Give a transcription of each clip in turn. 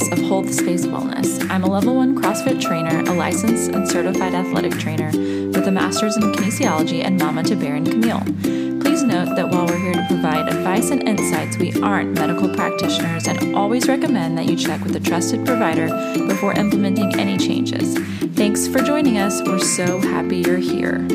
And of Hold the Space Wellness. I'm a level one CrossFit trainer, a licensed and certified athletic trainer with a master's in kinesiology, and mama to Bear and Camille. Please note that while we're here to provide advice and insights, we aren't medical practitioners and always recommend that you check with a trusted provider before implementing any changes. Thanks for joining us. We're so happy you're here.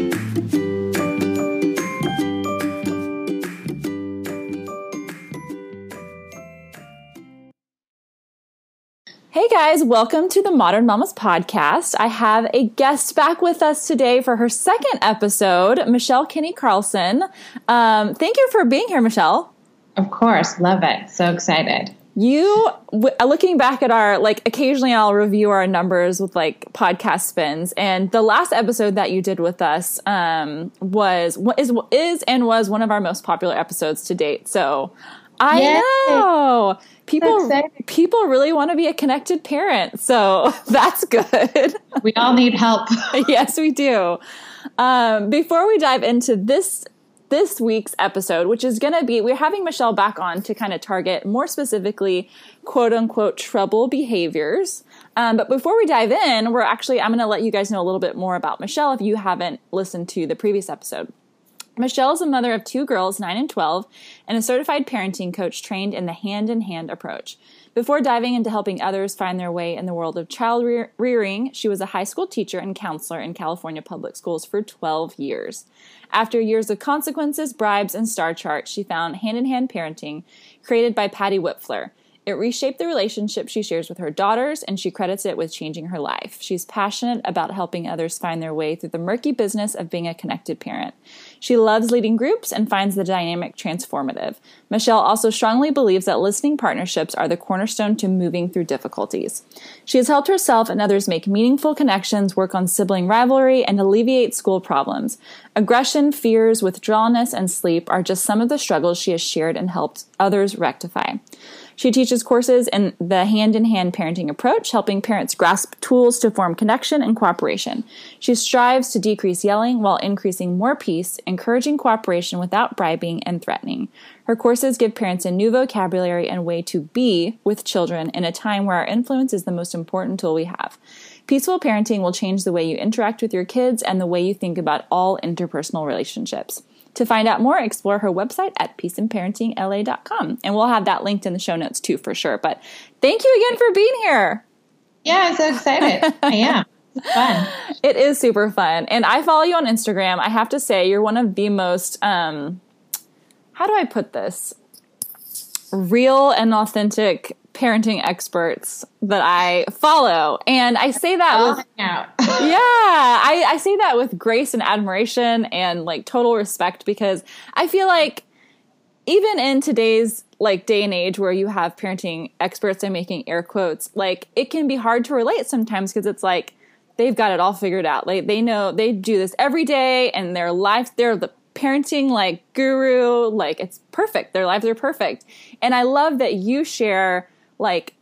Guys, welcome to the Modern Mamas podcast. I have a guest back with us today for her second episode, Michelle Kinney Carlson. Um, thank you for being here, Michelle. Of course, love it. So excited. You, w- uh, looking back at our, like, occasionally I'll review our numbers with like podcast spins, and the last episode that you did with us um, was is is and was one of our most popular episodes to date. So I Yay. know people people really want to be a connected parent so that's good. We all need help. Yes we do. Um, before we dive into this this week's episode which is going to be we're having michelle back on to kind of target more specifically quote unquote trouble behaviors. Um, but before we dive in we're actually i'm going to let you guys know a little bit more about michelle if you haven't listened to the previous episode Michelle is a mother of two girls, 9 and 12, and a certified parenting coach trained in the hand in hand approach. Before diving into helping others find their way in the world of child rearing, she was a high school teacher and counselor in California public schools for 12 years. After years of consequences, bribes, and star charts, she found hand in hand parenting, created by Patty Wipfler. It reshaped the relationship she shares with her daughters, and she credits it with changing her life. She's passionate about helping others find their way through the murky business of being a connected parent. She loves leading groups and finds the dynamic transformative. Michelle also strongly believes that listening partnerships are the cornerstone to moving through difficulties. She has helped herself and others make meaningful connections, work on sibling rivalry, and alleviate school problems. Aggression, fears, withdrawalness, and sleep are just some of the struggles she has shared and helped others rectify. She teaches courses in the hand in hand parenting approach, helping parents grasp tools to form connection and cooperation. She strives to decrease yelling while increasing more peace, encouraging cooperation without bribing and threatening. Her courses give parents a new vocabulary and way to be with children in a time where our influence is the most important tool we have. Peaceful parenting will change the way you interact with your kids and the way you think about all interpersonal relationships. To find out more, explore her website at peaceandparentingla.com. And we'll have that linked in the show notes too, for sure. But thank you again for being here. Yeah, I'm so excited. I am. It's fun. It is super fun. And I follow you on Instagram. I have to say, you're one of the most, um, how do I put this? Real and authentic parenting experts that I follow. And I say that with, yeah, I, I say that with grace and admiration and like total respect because I feel like even in today's like day and age where you have parenting experts, I'm making air quotes, like it can be hard to relate sometimes because it's like they've got it all figured out. Like they know they do this every day and their life, they're the parenting like guru, like it's perfect. Their lives are perfect. And I love that you share like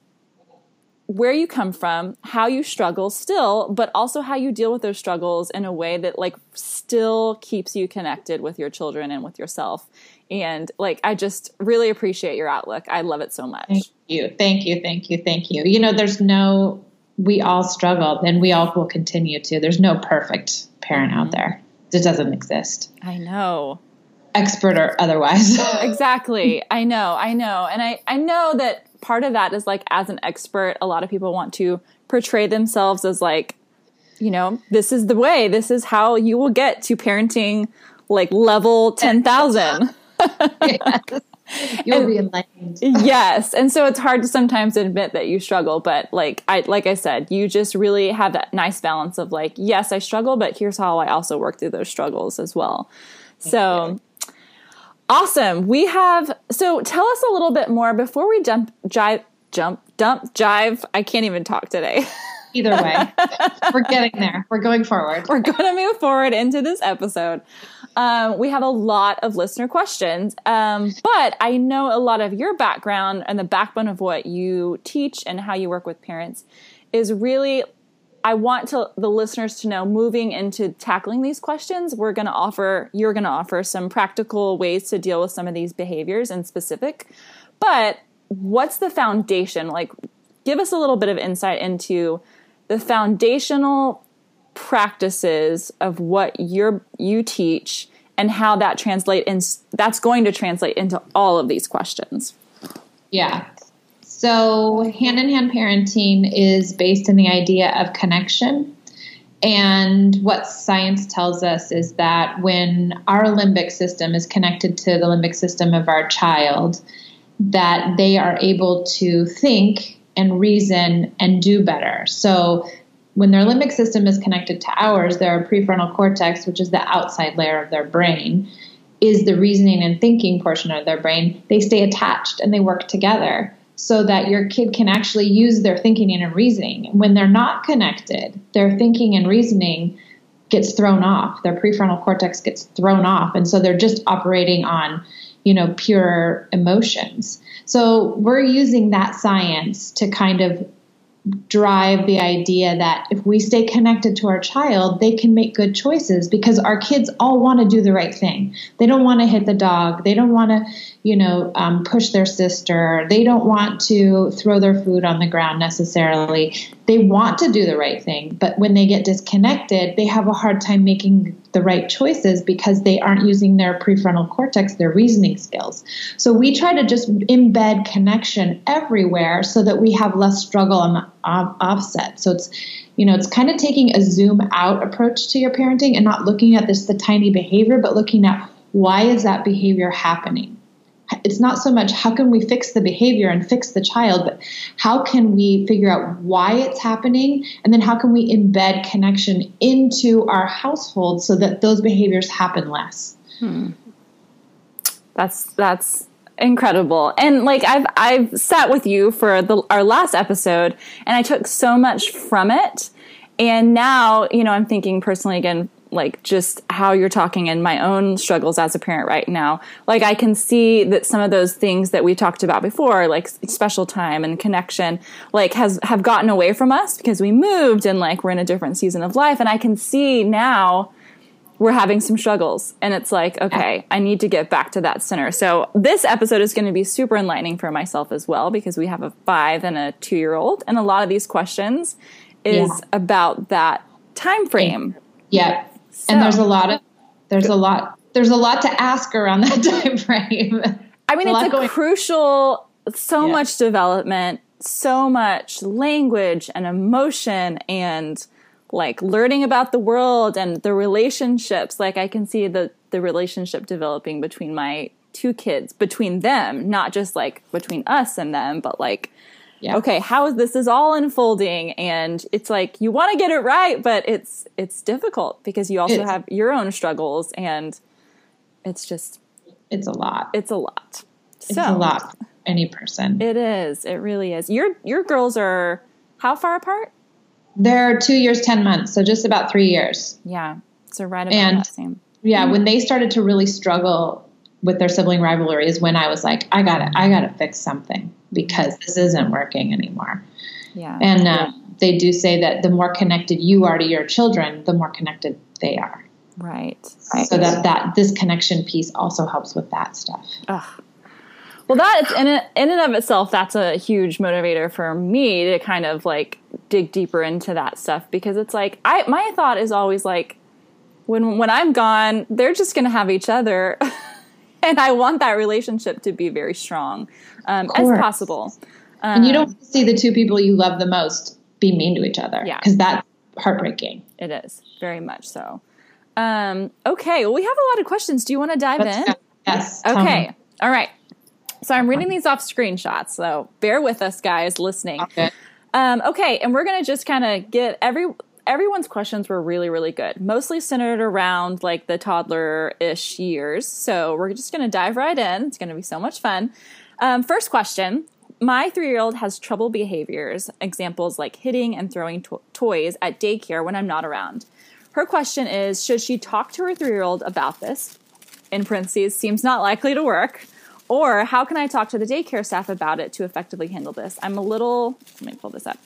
where you come from, how you struggle still, but also how you deal with those struggles in a way that like still keeps you connected with your children and with yourself. And like I just really appreciate your outlook. I love it so much. Thank you. Thank you. Thank you. Thank you. You know, there's no we all struggle and we all will continue to. There's no perfect parent out mm-hmm. there. It doesn't exist. I know expert or otherwise. exactly. I know. I know. And I, I know that part of that is like as an expert, a lot of people want to portray themselves as like, you know, this is the way, this is how you will get to parenting like level 10,000. yes. You'll be enlightened. yes. And so it's hard to sometimes admit that you struggle, but like I like I said, you just really have that nice balance of like, yes, I struggle, but here's how I also work through those struggles as well. So Awesome. We have so tell us a little bit more before we jump jive jump dump jive. I can't even talk today. Either way, we're getting there. We're going forward. We're going to move forward into this episode. Um, we have a lot of listener questions, um, but I know a lot of your background and the backbone of what you teach and how you work with parents is really. I want to the listeners to know moving into tackling these questions, we're going to offer you're going to offer some practical ways to deal with some of these behaviors in specific. But what's the foundation? Like give us a little bit of insight into the foundational practices of what you you teach and how that translate in that's going to translate into all of these questions. Yeah. So, hand in hand parenting is based in the idea of connection. And what science tells us is that when our limbic system is connected to the limbic system of our child, that they are able to think and reason and do better. So, when their limbic system is connected to ours, their prefrontal cortex, which is the outside layer of their brain, is the reasoning and thinking portion of their brain. They stay attached and they work together so that your kid can actually use their thinking and reasoning. When they're not connected, their thinking and reasoning gets thrown off. Their prefrontal cortex gets thrown off. And so they're just operating on, you know, pure emotions. So we're using that science to kind of drive the idea that if we stay connected to our child, they can make good choices because our kids all want to do the right thing. They don't want to hit the dog. They don't want to, you know, um, push their sister. They don't want to throw their food on the ground necessarily. They want to do the right thing, but when they get disconnected, they have a hard time making the right choices because they aren't using their prefrontal cortex, their reasoning skills. So we try to just embed connection everywhere so that we have less struggle on the offset. So it's you know, it's kind of taking a zoom out approach to your parenting and not looking at this the tiny behavior, but looking at why is that behavior happening? It's not so much how can we fix the behavior and fix the child, but how can we figure out why it's happening? And then how can we embed connection into our household so that those behaviors happen less? Hmm. That's, that's, incredible and like i've i've sat with you for the our last episode and i took so much from it and now you know i'm thinking personally again like just how you're talking and my own struggles as a parent right now. Like i can see that some of those things that we talked about before like special time and connection like has have gotten away from us because we moved and like we're in a different season of life. And i can see now we're having some struggles. And it's like okay i need to get back to that center. So this episode is going to be super enlightening for myself as well because we have a five and a two year old and a lot of these questions is yeah. about that time frame. Yeah so, and there's a lot of there's a lot there's a lot to ask around that time frame. I mean, it's a, a crucial so yeah. much development, so much language and emotion and like learning about the world and the relationships. Like I can see the the relationship developing between my two kids, between them, not just like between us and them, but like yeah. okay, how is this is all unfolding? And it's like you want to get it right, but it's it's difficult because you also it's, have your own struggles and it's just it's a lot. It's a lot. It's so, a lot any person. It is. It really is. Your your girls are how far apart? They're two years, ten months, so just about three years. Yeah. So right about and, that same. Yeah, mm-hmm. when they started to really struggle with their sibling rivalry is when I was like, I gotta, I gotta fix something because this isn't working anymore. Yeah. And uh, they do say that the more connected you are to your children, the more connected they are. Right. right. So that that this connection piece also helps with that stuff. Ugh. Well, that in in and of itself, that's a huge motivator for me to kind of like dig deeper into that stuff because it's like I my thought is always like when when I'm gone, they're just going to have each other. and I want that relationship to be very strong um, as possible. Um, and you don't um, see the two people you love the most be mean to each other. Yeah. Because that's heartbreaking. It is, very much so. Um, okay, well, we have a lot of questions. Do you want to dive Let's in? Go. Yes. Okay. All right. So I'm reading these off screenshots. So bear with us, guys, listening. Okay. Um, okay, and we're going to just kind of get every everyone's questions were really, really good, mostly centered around like the toddler ish years. So we're just going to dive right in. It's going to be so much fun. Um, first question My three year old has trouble behaviors, examples like hitting and throwing to- toys at daycare when I'm not around. her question is Should she talk to her three year old about this? In parentheses, seems not likely to work. Or how can I talk to the daycare staff about it to effectively handle this? I'm a little, let me pull this up.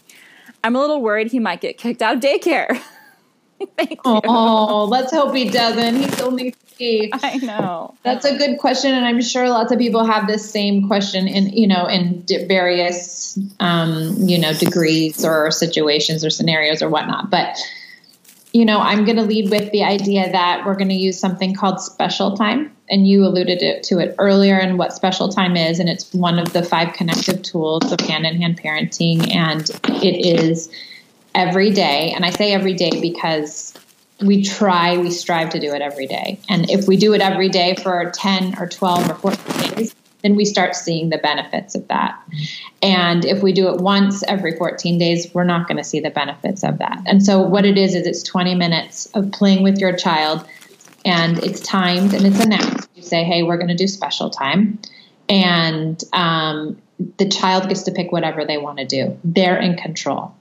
I'm a little worried he might get kicked out of daycare. Thank you. Oh, let's hope he doesn't. He's only three. I know. That's a good question, and I'm sure lots of people have this same question in you know in various um, you know degrees or situations or scenarios or whatnot. But you know, I'm going to lead with the idea that we're going to use something called special time. And you alluded to it earlier and what special time is. And it's one of the five connective tools of hand in hand parenting. And it is every day. And I say every day because we try, we strive to do it every day. And if we do it every day for 10 or 12 or 14 days, then we start seeing the benefits of that. And if we do it once every 14 days, we're not going to see the benefits of that. And so, what it is, is it's 20 minutes of playing with your child, and it's timed and it's announced. You say, hey, we're going to do special time. And um, the child gets to pick whatever they want to do, they're in control.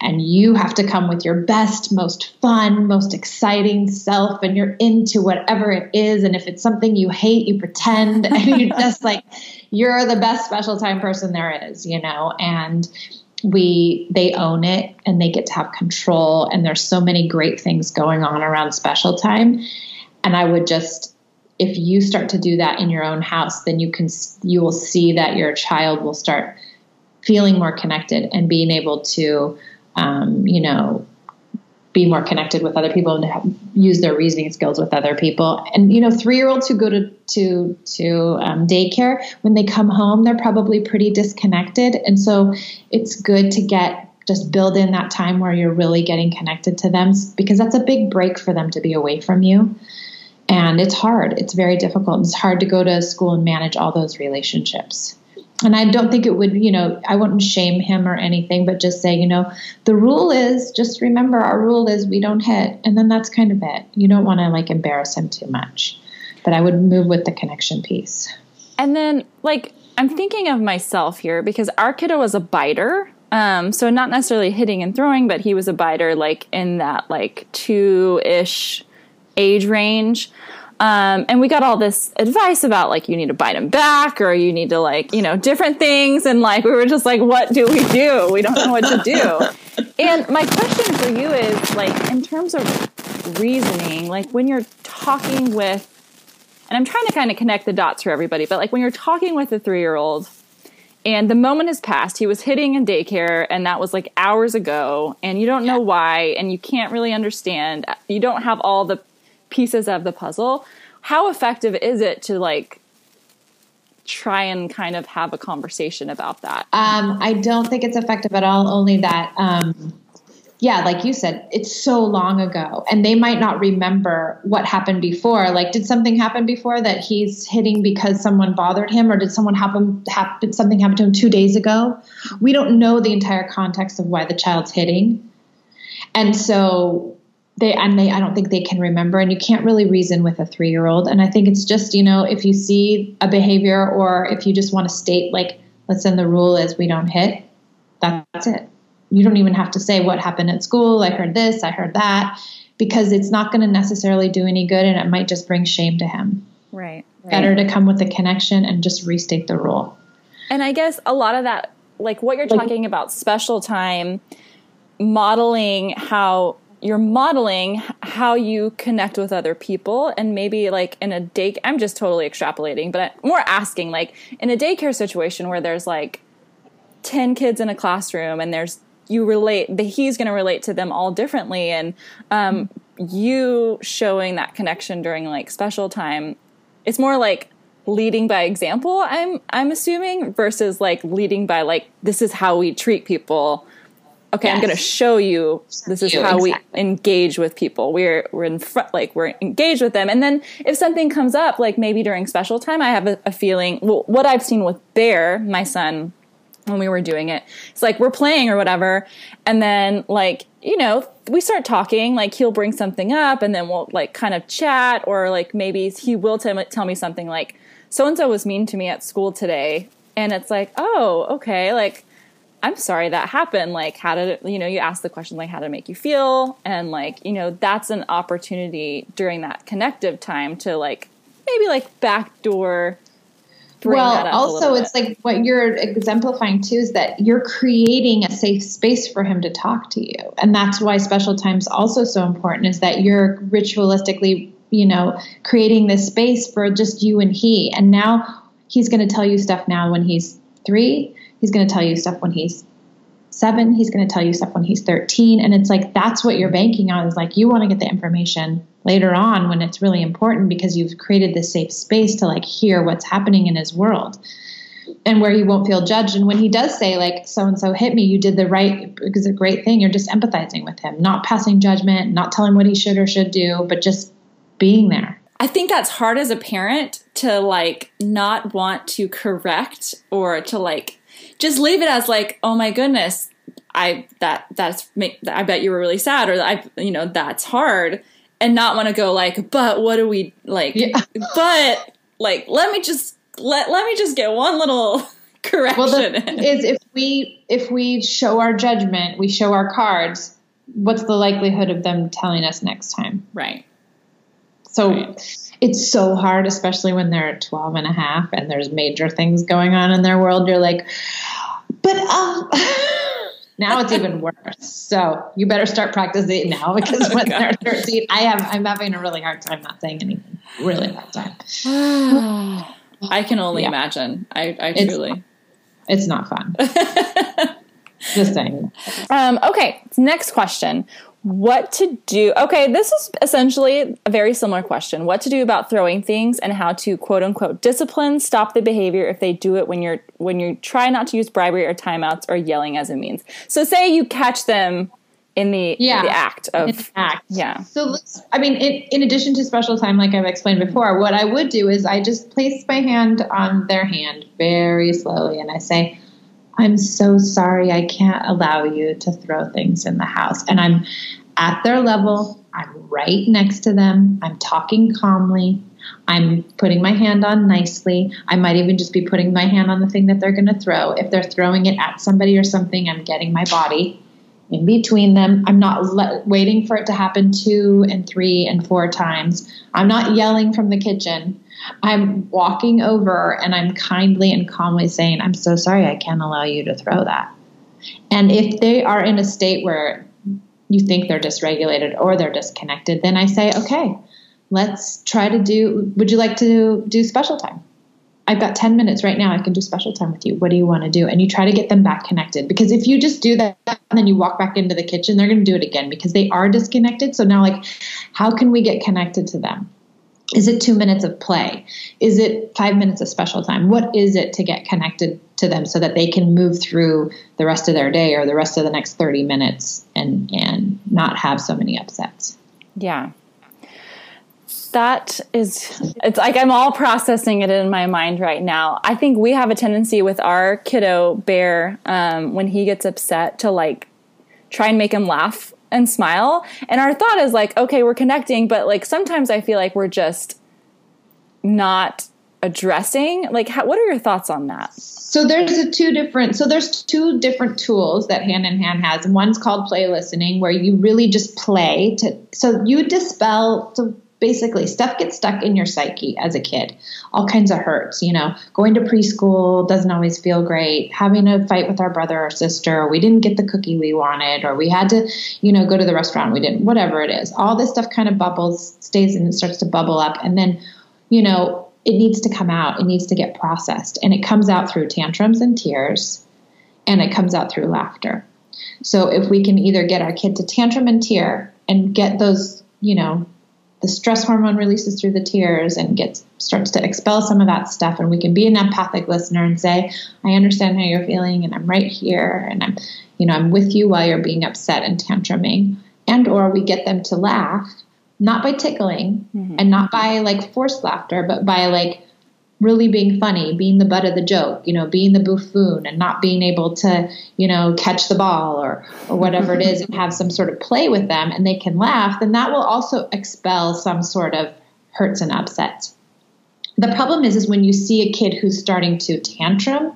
And you have to come with your best, most fun, most exciting self, and you're into whatever it is. And if it's something you hate, you pretend, and you just like, you're the best special time person there is, you know? And we they own it and they get to have control and there's so many great things going on around special time and i would just if you start to do that in your own house then you can you will see that your child will start feeling more connected and being able to, um, you know, be more connected with other people and have, use their reasoning skills with other people. And you know, three year olds who go to to to um, daycare when they come home, they're probably pretty disconnected, and so it's good to get just build in that time where you're really getting connected to them because that's a big break for them to be away from you. And it's hard. It's very difficult. It's hard to go to school and manage all those relationships and I don't think it would, you know, I wouldn't shame him or anything, but just say, you know, the rule is just remember our rule is we don't hit. And then that's kind of it. You don't want to like embarrass him too much. But I would move with the connection piece. And then, like, I'm thinking of myself here because our kiddo was a biter. Um, so not necessarily hitting and throwing, but he was a biter, like in that like two ish age range. Um, and we got all this advice about like you need to bite him back or you need to like you know different things. And like we were just like what do we do? We don't know what to do. And my question for you is like in terms of reasoning like when you're talking with and i'm trying to kind of connect the dots for everybody but like when you're talking with a three year old and the moment has passed he was hitting in daycare and that was like hours ago and you don't know why and you can't really understand you don't have all the pieces of the puzzle. How effective is it to like try and kind of have a conversation about that? Um, i don't think it's effective at all only that um, yeah like you said it's so long ago and they might not remember what happened before. Like did something happen before that he's hitting because someone bothered him or did someone happen happen something happen to him two days ago? We don't know the entire context of why the child's hitting. And so they and they I don't think they can remember and you can't really reason with a 3-year-old and I think it's just you know if you see a behavior or if you just want to state like let's say the rule is we don't hit that's it. You don't even have to say what happened at school I heard this I heard that because it's not going to necessarily do any good and it might just bring shame to him. Right, right. Better to come with a connection and just restate the rule. And I guess a lot of that like what you're like, talking about special time modeling how you're modeling how you connect with other people and maybe like in a day i'm just totally extrapolating but I'm more asking like in a daycare situation where there's like 10 kids in a classroom and there's you relate he's going to relate to them all differently and um, you showing that connection during like special time it's more like leading by example i'm i'm assuming versus like leading by like this is how we treat people okay yes. i'm going to show you this is you, how exactly. we engage with people. We're we're in front like we're engaged with them. And then if something comes up like maybe during special time i have a, a feeling well what i've seen with bear my son when we were doing it it's like we're playing or whatever. And then like you know we start talking like he'll bring something up and then we'll like kind of chat or like maybe he will t- tell me something like so and so was mean to me at school today. And it's like oh okay like I'm sorry that happened. Like, how did it, you know, you ask the question, like, how did it make you feel? And, like, you know, that's an opportunity during that connective time to, like, maybe like backdoor. Well, also, it's like what you're exemplifying too is that you're creating a safe space for him to talk to you. And that's why special time's also so important is that you're ritualistically, you know, creating this space for just you and he. And now he's going to tell you stuff now when he's three He's going to tell you stuff when he's seven. He's going to tell you stuff when he's 13. And it's like, that's what you're banking on is like, you want to get the information later on when it's really important because you've created this safe space to like hear what's happening in his world and where he won't feel judged. And when he does say, like, so and so hit me, you did the right, because it's a great thing. You're just empathizing with him, not passing judgment, not telling what he should or should do, but just being there. I think that's hard as a parent to like not want to correct or to like just leave it as like, oh my goodness, I that that's make. I bet you were really sad or I you know that's hard and not want to go like, but what do we like? Yeah. But like, let me just let let me just get one little correction. Well, the, is if we if we show our judgment, we show our cards. What's the likelihood of them telling us next time? Right. So. Right it's so hard, especially when they're 12 and a half and there's major things going on in their world. You're like, but um, now it's even worse. So you better start practicing now because when oh, they're 13, I have, I'm having a really hard time not saying anything. Really hard time. I can only yeah. imagine. I, I truly. It's not fun. Just saying. Um, okay, next question what to do. Okay, this is essentially a very similar question. What to do about throwing things and how to quote unquote discipline, stop the behavior if they do it when you're when you try not to use bribery or timeouts or yelling as a means. So say you catch them in the yeah the act of the act. Yeah. So I mean, in, in addition to special time, like I've explained before, what I would do is I just place my hand on their hand very slowly, and I say, I'm so sorry I can't allow you to throw things in the house. And I'm at their level, I'm right next to them, I'm talking calmly, I'm putting my hand on nicely. I might even just be putting my hand on the thing that they're going to throw. If they're throwing it at somebody or something, I'm getting my body in between them. I'm not le- waiting for it to happen two and three and four times. I'm not yelling from the kitchen. I'm walking over and I'm kindly and calmly saying, I'm so sorry, I can't allow you to throw that. And if they are in a state where you think they're dysregulated or they're disconnected, then I say, okay, let's try to do, would you like to do special time? I've got 10 minutes right now. I can do special time with you. What do you want to do? And you try to get them back connected because if you just do that and then you walk back into the kitchen, they're going to do it again because they are disconnected. So now, like, how can we get connected to them? Is it two minutes of play? Is it five minutes of special time? What is it to get connected to them so that they can move through the rest of their day or the rest of the next 30 minutes and, and not have so many upsets? Yeah. That is, it's like I'm all processing it in my mind right now. I think we have a tendency with our kiddo bear um, when he gets upset to like try and make him laugh and smile. And our thought is like, okay, we're connecting, but like sometimes I feel like we're just not addressing. Like, how, what are your thoughts on that? So there's a two different. So there's two different tools that Hand in Hand has. One's called play listening, where you really just play to. So you dispel. So basically stuff gets stuck in your psyche as a kid. All kinds of hurts you know. Going to preschool doesn't always feel great. Having a fight with our brother or sister or we didn't get the cookie we wanted or we had to you know go to the restaurant we didn't whatever it is. All this stuff kind of bubbles stays and it starts to bubble up and then you know it needs to come out. It needs to get processed and it comes out through tantrums and tears and it comes out through laughter. So if we can either get our kid to tantrum and tear and get those you know the stress hormone releases through the tears and gets starts to expel some of that stuff and we can be an empathic listener and say i understand how you're feeling and i'm right here and i'm you know i'm with you while you're being upset and tantruming and or we get them to laugh not by tickling mm-hmm. and not by like forced laughter but by like really being funny, being the butt of the joke, you know, being the buffoon and not being able to, you know, catch the ball or or whatever it is and have some sort of play with them and they can laugh, then that will also expel some sort of hurts and upsets. The problem is is when you see a kid who's starting to tantrum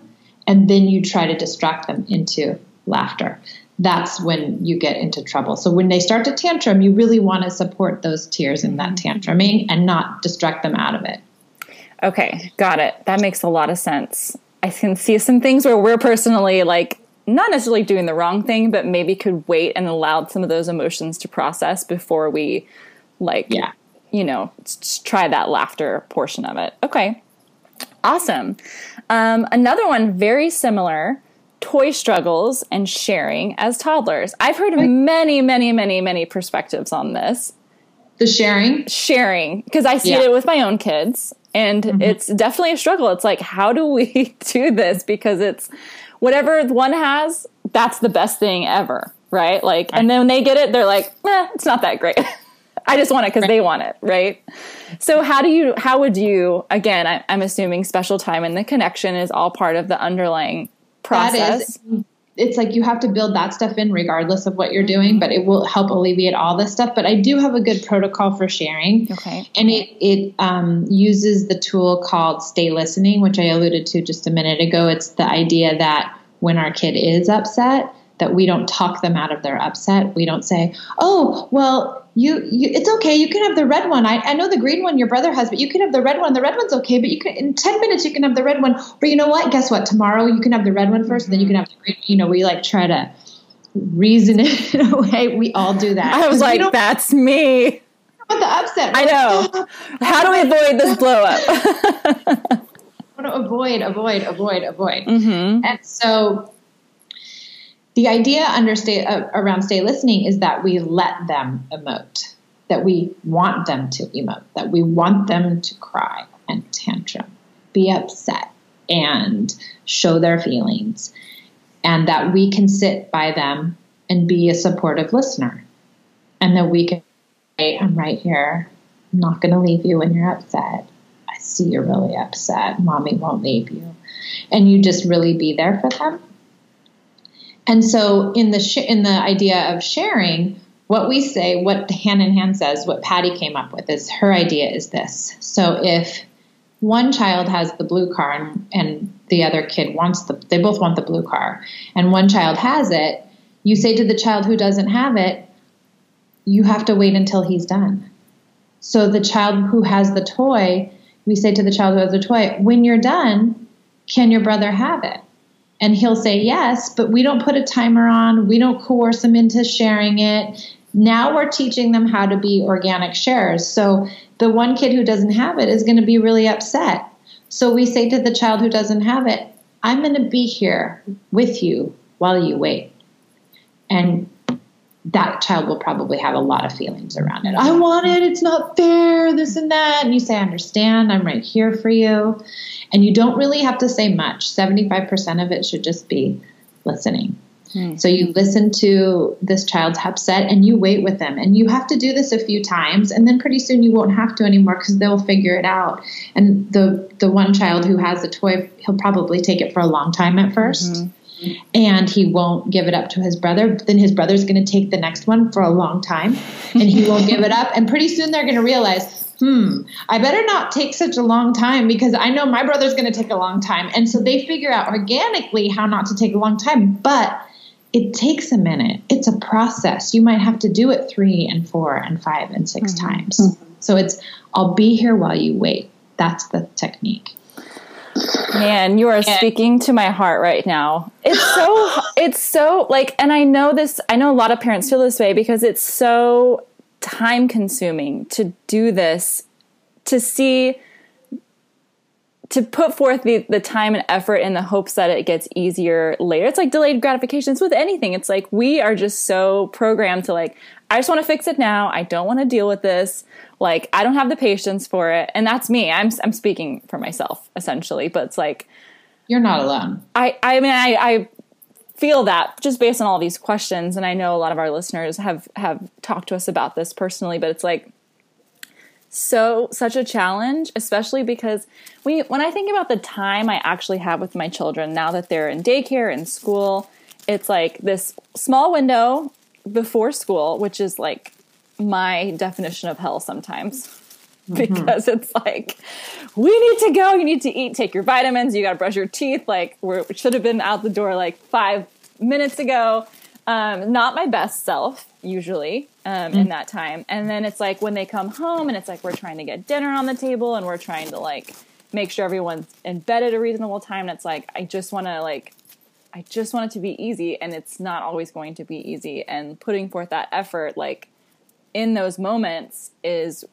and then you try to distract them into laughter. That's when you get into trouble. So when they start to tantrum, you really want to support those tears in that mm-hmm. tantruming and not distract them out of it. Okay, got it. That makes a lot of sense. I can see some things where we're personally like not necessarily doing the wrong thing, but maybe could wait and allow some of those emotions to process before we like Yeah. you know try that laughter portion of it. Okay, awesome. Um, another one very similar. Toy struggles and sharing as toddlers. I've heard many, many, many, many perspectives on this The sharing, sharing because I see Yeah. it with my own kids and it's definitely a struggle. It's like, how do we do this? Because it's whatever one has, that's the best thing ever, right? Like, and then when they get it, they're like, eh, it's not that great. I just want it because they want it, right? So, how do you, how would you, again, I, I'm assuming special time and the connection is all part of the underlying process. that is it's like you have to build that stuff in regardless of what you're doing but it will help alleviate all this stuff. But i do have a good protocol for sharing. Okay. and it it um, uses the tool called stay listening which i alluded to just a minute ago. It's the idea that when our kid is upset that we don't talk them out of their upset. We don't say oh well you, you it's okay you can have the red one. I, I know the green one your brother has but you can have the red one. The red one's okay but you can in 10 minutes you can have the red one. But you know what? Guess what? Tomorrow you can have the red one 1st then you can have the green. You know we like try to reason it away we all do that. I was like, that's me. want the upset I know. How do we avoid this blow up? want to avoid, avoid, avoid, avoid. mm-hmm. And so the idea under stay, uh, around stay listening is that we let them emote, that we want them to emote, that we want them to cry and tantrum, be upset, and show their feelings, and that we can sit by them and be a supportive listener, and that we can say, I'm right here. I'm not going to leave you when you're upset. I see you're really upset. Mommy won't leave you. And you just really be there for them. And so in the sh- in the idea of sharing, what we say, what hand in hand says, what Patty came up with is her idea is this. So if one child has the blue car and, and the other kid wants the they both want the blue car and one child has it, you say to the child who doesn't have it, you have to wait until he's done. So the child who has the toy, we say to the child who has the toy, when you're done, can your brother have it? And he'll say yes, but we don't put a timer on. We don't coerce them into sharing it. Now we're teaching them how to be organic sharers. So the one kid who doesn't have it is going to be really upset. So we say to the child who doesn't have it, I'm going to be here with you while you wait. And that child will probably have a lot of feelings around it. I want it. It's not fair. This and that. And you say, I understand. I'm right here for you. And you don't really have to say much. 75% of it should just be listening. Hmm. So you listen to this child's upset and you wait with them. And you have to do this a few times. And then pretty soon you won't have to anymore because they'll figure it out. And the, the one child who has the toy, he'll probably take it for a long time at 1st and he won't give it up to his brother. Then his brother's going to take the next one for a long time and he won't give it up. And pretty soon they're going to realize, hmm, I better not take such a long time because I know my brother's going to take a long time. And so they figure out organically how not to take a long time. But it takes a minute. It's a process. You might have to do it three and four and five and 6 times. So it's, I'll be here while you wait. That's the technique. Man, you are speaking to my heart right now. It's so it's so like and I know this I know a lot of parents feel this way because it's so time consuming to do this to see to put forth the, the time and effort in the hopes that it gets easier later. It's like delayed gratifications with anything. It's like we are just so programmed to like, I just want to fix it now. I don't want to deal with this. Like, I don't have the patience for it. And that's me. I'm, I'm speaking for myself essentially, but it's like, You're not alone. I, I mean, I, I feel that just based on all these questions. And I know a lot of our listeners have, have talked to us about this personally, but it's like, so such a challenge especially because we when i think about the time i actually have with my children now that they're in daycare and school it's like this small window before school which is like my definition of hell sometimes because mm-hmm. it's like we need to go you need to eat take your vitamins you got to brush your teeth like we should have been out the door like five minutes ago um, not my best self usually um, mm-hmm. in that time and then it's like when they come home and it's like we're trying to get dinner on the table and we're trying to like make sure everyone's in bed at a reasonable time and it's like i just want to like i just want it to be easy and it's not always going to be easy and putting forth that effort like in those moments is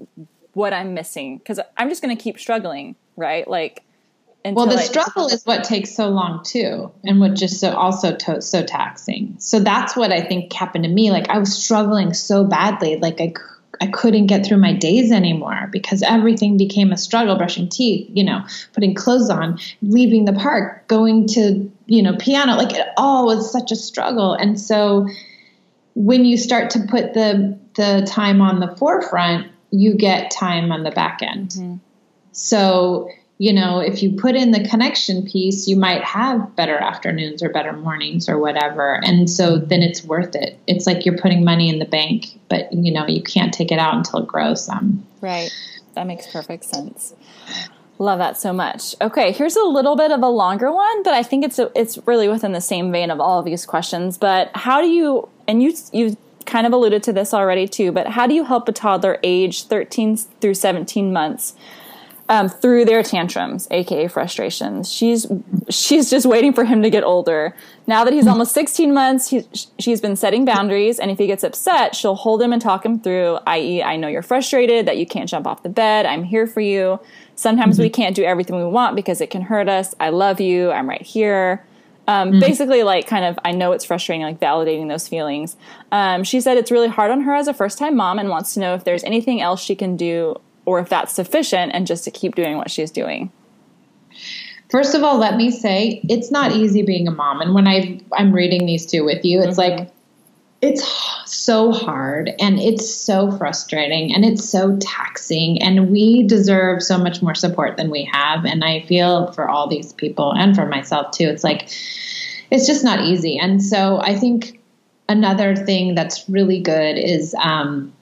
what I'm missing because I'm just going to keep struggling, right? Like, well, the I- struggle is what takes so long too, and what just so also to- so taxing. So that's what I think happened to me. Like I was struggling so badly, like I I couldn't get through my days anymore because everything became a struggle. Brushing teeth, you know, putting clothes on, leaving the park, going to you know piano, like it all was such a struggle. And so when you start to put the the time on the forefront, you get time on the back end. Mm-hmm. So, you know, if you put in the connection piece, you might have better afternoons or better mornings or whatever. And so then it's worth it. It's like you're putting money in the bank, but you know, you can't take it out until it grows some. Right. That makes perfect sense. Love that so much. Okay, here's a little bit of a longer one, but I think it's a, it's really within the same vein of all of these questions. But how do you and you you kind of alluded to this already too, but how do you help a toddler age 13 through 17 months um, through their tantrums, aka frustrations? She's she's just waiting for him to get older. Now that he's almost 16 months, she's been setting boundaries, and if he gets upset, she'll hold him and talk him through. I.e., I know you're frustrated that you can't jump off the bed. I'm here for you. Sometimes mm-hmm. we can't do everything we want because it can hurt us. I love you. I'm right here. Um, mm-hmm. Basically, like, kind of, I know it's frustrating, like, validating those feelings. Um, she said it's really hard on her as a first time mom and wants to know if there's anything else she can do or if that's sufficient and just to keep doing what she's doing. First of all, let me say it's not easy being a mom. And when I I'm reading these two with you, it's mm-hmm. like it's so hard and it's so frustrating and it's so taxing and we deserve so much more support than we have and i feel for all these people and for myself too it's like it's just not easy and so i think another thing that's really good is um,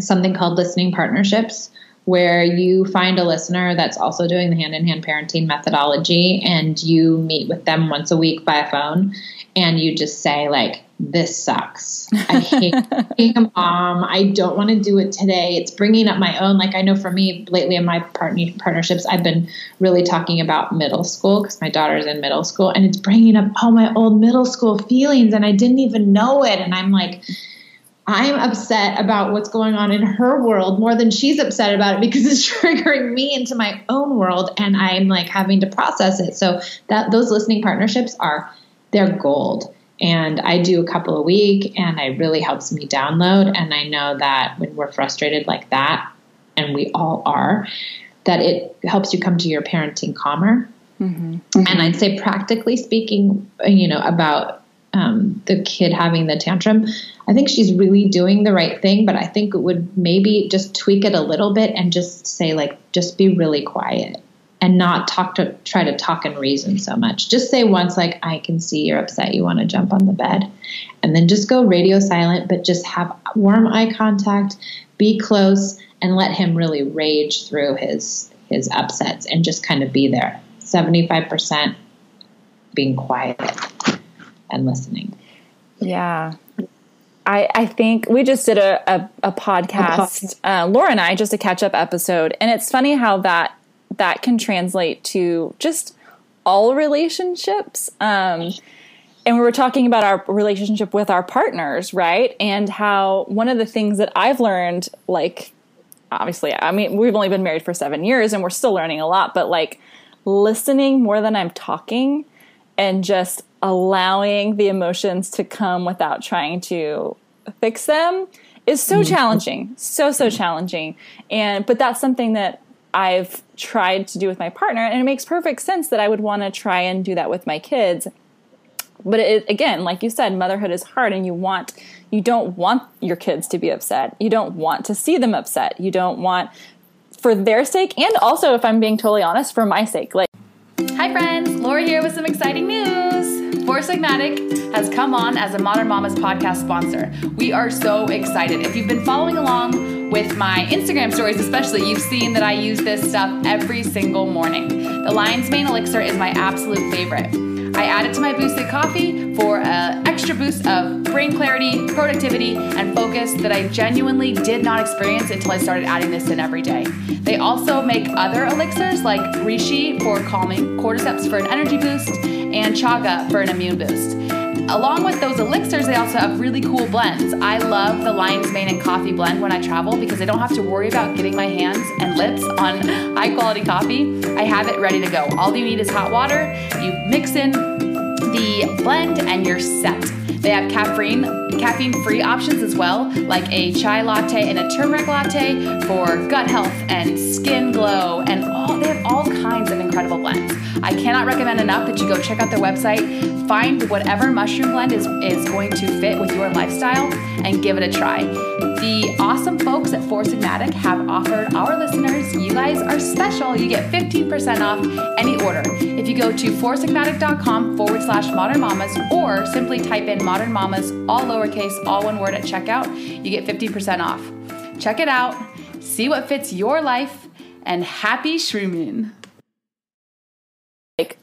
something called listening partnerships where you find a listener that's also doing the hand in hand parenting methodology and you meet with them once a week by phone and you just say like this sucks. I hate being a mom. I don't want to do it today. It's bringing up my own. Like I know for me lately in my partner partnerships, I've been really talking about middle school because my daughter's in middle school, and it's bringing up all my old middle school feelings, and I didn't even know it. And I'm like, I'm upset about what's going on in her world more than she's upset about it because it's triggering me into my own world, and I'm like having to process it. So that those listening partnerships are they're gold and I do a couple a week and it really helps me download. And I know that when we're frustrated like that, and we all are, that it helps you come to your parenting calmer. Mm-hmm. And I'd say, practically speaking, you know, about um, the kid having the tantrum, I think she's really doing the right thing, but I think it would maybe just tweak it a little bit and just say, like, just be really quiet and not talk to try to talk and reason so much. Just say once like I can see you're upset, you want to jump on the bed. And then just go radio silent, but just have warm eye contact, be close and let him really rage through his his upsets and just kind of be there. 75% being quiet and listening. Yeah. I, I think we just did a, a, a podcast, uh, Laura and I, just a catch up episode. And it's funny how that that can translate to just all relationships. Um, and we were talking about our relationship with our partners, right? And how one of the things that I've learned, like, obviously, I mean, we've only been married for seven years and we're still learning a lot, but like listening more than I'm talking and just allowing the emotions to come without trying to fix them is so mm-hmm. challenging so so challenging and but that's something that I've tried to do with my partner, and it makes perfect sense that I would want to try and do that with my kids. But it, again, like you said, motherhood is hard, and you want you don't want your kids to be upset. You don't want to see them upset. You don't want for their sake, and also, if I'm being totally honest, for my sake. Like, hi friends, Laura here with some exciting news. Four Sigmatic has come on as a Modern Mamas podcast sponsor. We are so excited. If you've been following along with my Instagram stories, especially, you've seen that I use this stuff every single morning. The Lion's Mane Elixir is my absolute favorite. I add it to my boosted coffee for an extra boost of brain clarity, productivity, and focus that I genuinely did not experience until I started adding this in every day. They also make other elixirs like Reishi for calming, Cordyceps for an energy boost, and Chaga for an immune boost. Along with those elixirs, they also have really cool blends. I love the Lion's Mane and Coffee blend when I travel because I don't have to worry about getting my hands and lips on high quality coffee. I have it ready to go. All you need is hot water. You mix in the blend and you're set. They have caffeine caffeine free options as well, like a chai latte and a turmeric latte for gut health and skin glow and all they have all kinds of incredible blends. I cannot recommend enough that you go check out their website, find whatever mushroom blend is, is going to fit with your lifestyle, and give it a try. The awesome folks at Four Sigmatic have offered our listeners, you guys are special. You get 15% off any order. If you go to foursigmatic.com forward slash modern mamas or simply type in modern mamas, all lowercase, all one word at checkout, you get 50% off. Check it out, see what fits your life, and happy shrooming. Like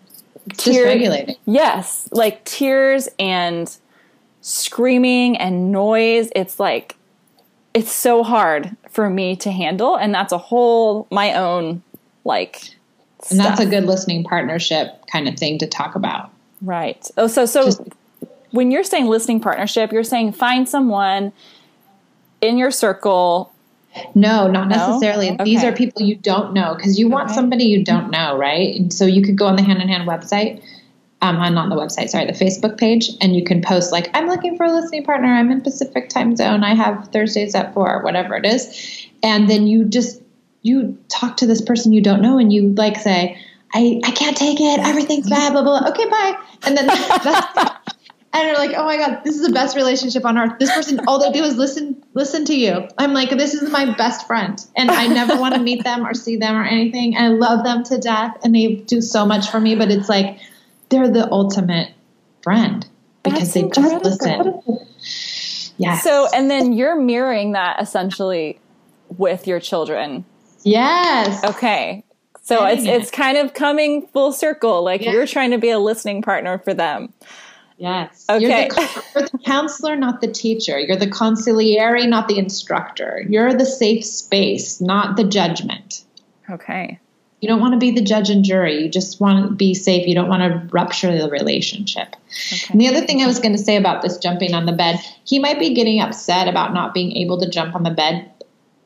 Just regulating. Yes, like tears and screaming and noise. It's like it's so hard for me to handle and that's a whole my own like And that's a good listening partnership kind of thing to talk about. Right. Oh, so so Just- when you're saying listening partnership, you're saying find someone in your circle. No, not No? necessarily. These are people you don't know because you want Okay. somebody you don't know, right? And so you could go on the Hand in Hand website, um, on not the website, sorry, the Facebook page, and you can post like, "I'm looking for a listening partner. I'm in Pacific time zone. I have Thursdays at four, whatever it is," and then you just you talk to this person you don't know, and you like say, "I I can't take it. Everything's bad. Blah blah. blah. Okay, bye." And then that's. And you're like, oh my god, this is the best relationship on earth. This person, all they do is listen, listen to you. I'm like, this is my best friend, and I never want to meet them or see them or anything. And I love them to death, and they do so much for me. But it's like they're the ultimate friend because That's they just incredible. listen. Yes. So and then you're mirroring that essentially with your children. yes. Okay. So it's it. it's kind of coming full circle. Like Yeah. you're trying to be a listening partner for them. Yes. Okay. You're the, you're the counselor, not the teacher. You're the consigliere, not the instructor. You're the safe space, not the judgment. Okay. You don't want to be the judge and jury. You just want to be safe. You don't want to rupture the relationship. And the other thing I was going to say about this jumping on the bed, he might be getting upset about not being able to jump on the bed,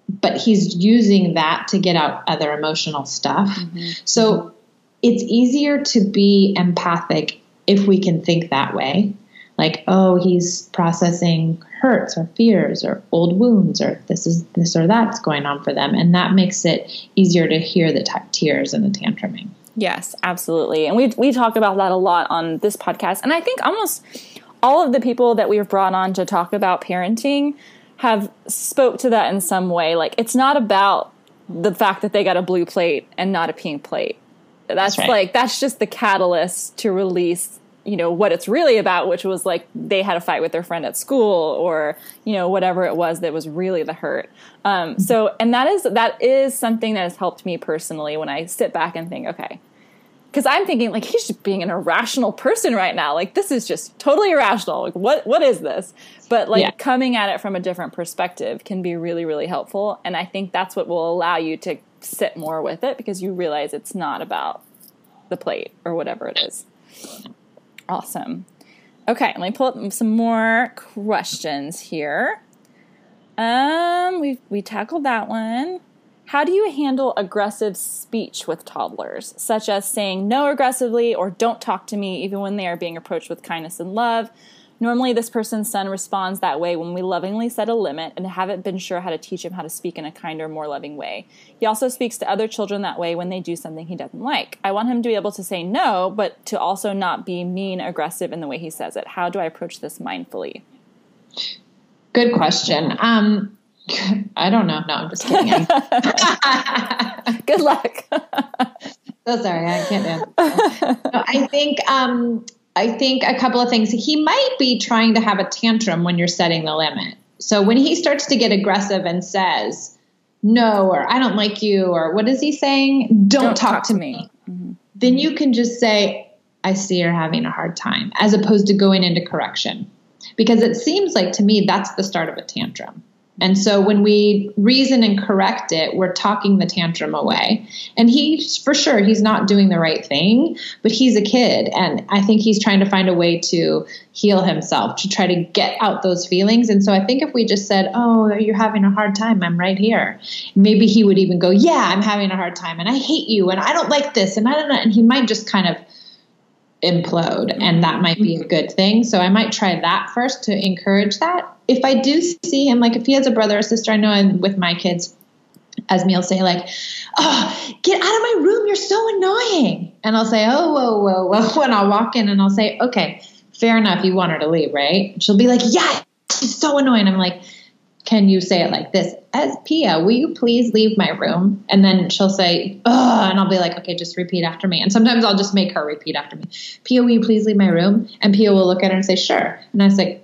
but he's using that to get out other emotional stuff. Mm-hmm. So it's easier to be empathic if we can think that way. Like, oh, he's processing hurts or fears or old wounds or this is this or that's going on for them. And that makes it easier to hear the t- tears and the tantruming. Yes, absolutely. And we we talk about that a lot on this podcast. And I think almost all of the people that we've brought on to talk about parenting have spoke to that in some way. Like it's not about the fact that they got a blue plate and not a pink plate. That's, right. like that's just the catalyst to release you know what it's really about which was like they had a fight with their friend at school or you know whatever it was that was really the hurt um, so and that is that is something that has helped me personally when i sit back and think okay because i'm thinking like he's just being an irrational person right now. Like this is just totally irrational. Like what what is this? But like Yeah. coming at it from a different perspective can be really really helpful. And i think that's what will allow you to sit more with it because you realize it's not about the plate or whatever it is. Awesome. Okay let me pull up some more questions here. Um we we tackled that one how do you handle aggressive speech with toddlers, such as saying no aggressively or don't talk to me even when they are being approached with kindness and love? Normally, this person's son responds that way when we lovingly set a limit and haven't been sure how to teach him how to speak in a kinder, more loving way. He also speaks to other children that way when they do something he doesn't like. I want him to be able to say no, but to also not be mean, aggressive in the way he says it. How do I approach this mindfully? Good question. Um, I don't know. No, I'm just kidding. Good luck. so sorry, I can't answer. No, I think um, I think a couple of things. He might be trying to have a tantrum when you're setting the limit. So when he starts to get aggressive and says, no, or I don't like you, or what is he saying? Don't, Don't talk, talk to to me. Then you can just say, I see you're having a hard time, as opposed to going into correction. Because it seems like to me that's the start of a tantrum. And so when we reason and correct it, we're talking the tantrum away. And he, for sure, he's not doing the right thing, but he's a kid. And I think he's trying to find a way to heal himself, to try to get out those feelings. And so I think if we just said, Oh, you're having a hard time, I'm right here, maybe he would even go, Yeah, I'm having a hard time. And I hate you. And I don't like this. And I don't know. And he might just kind of implode and that might be a good thing so i might try that first to encourage that if i do see him like if he has a brother or sister i know and with my kids Esme will say like oh get out of my room you're so annoying and i'll say oh whoa whoa whoa when i'll walk in and i'll say okay fair enough you want her to leave right and she'll be like yeah she's so annoying i'm like can you say it like this as Pia, will you please leave my room? And then she'll say, Ugh, and I'll be like, okay, just repeat after me. And sometimes I'll just make her repeat after me. Pia, will you please leave my room? And Pia will look at her and say, sure. And I say,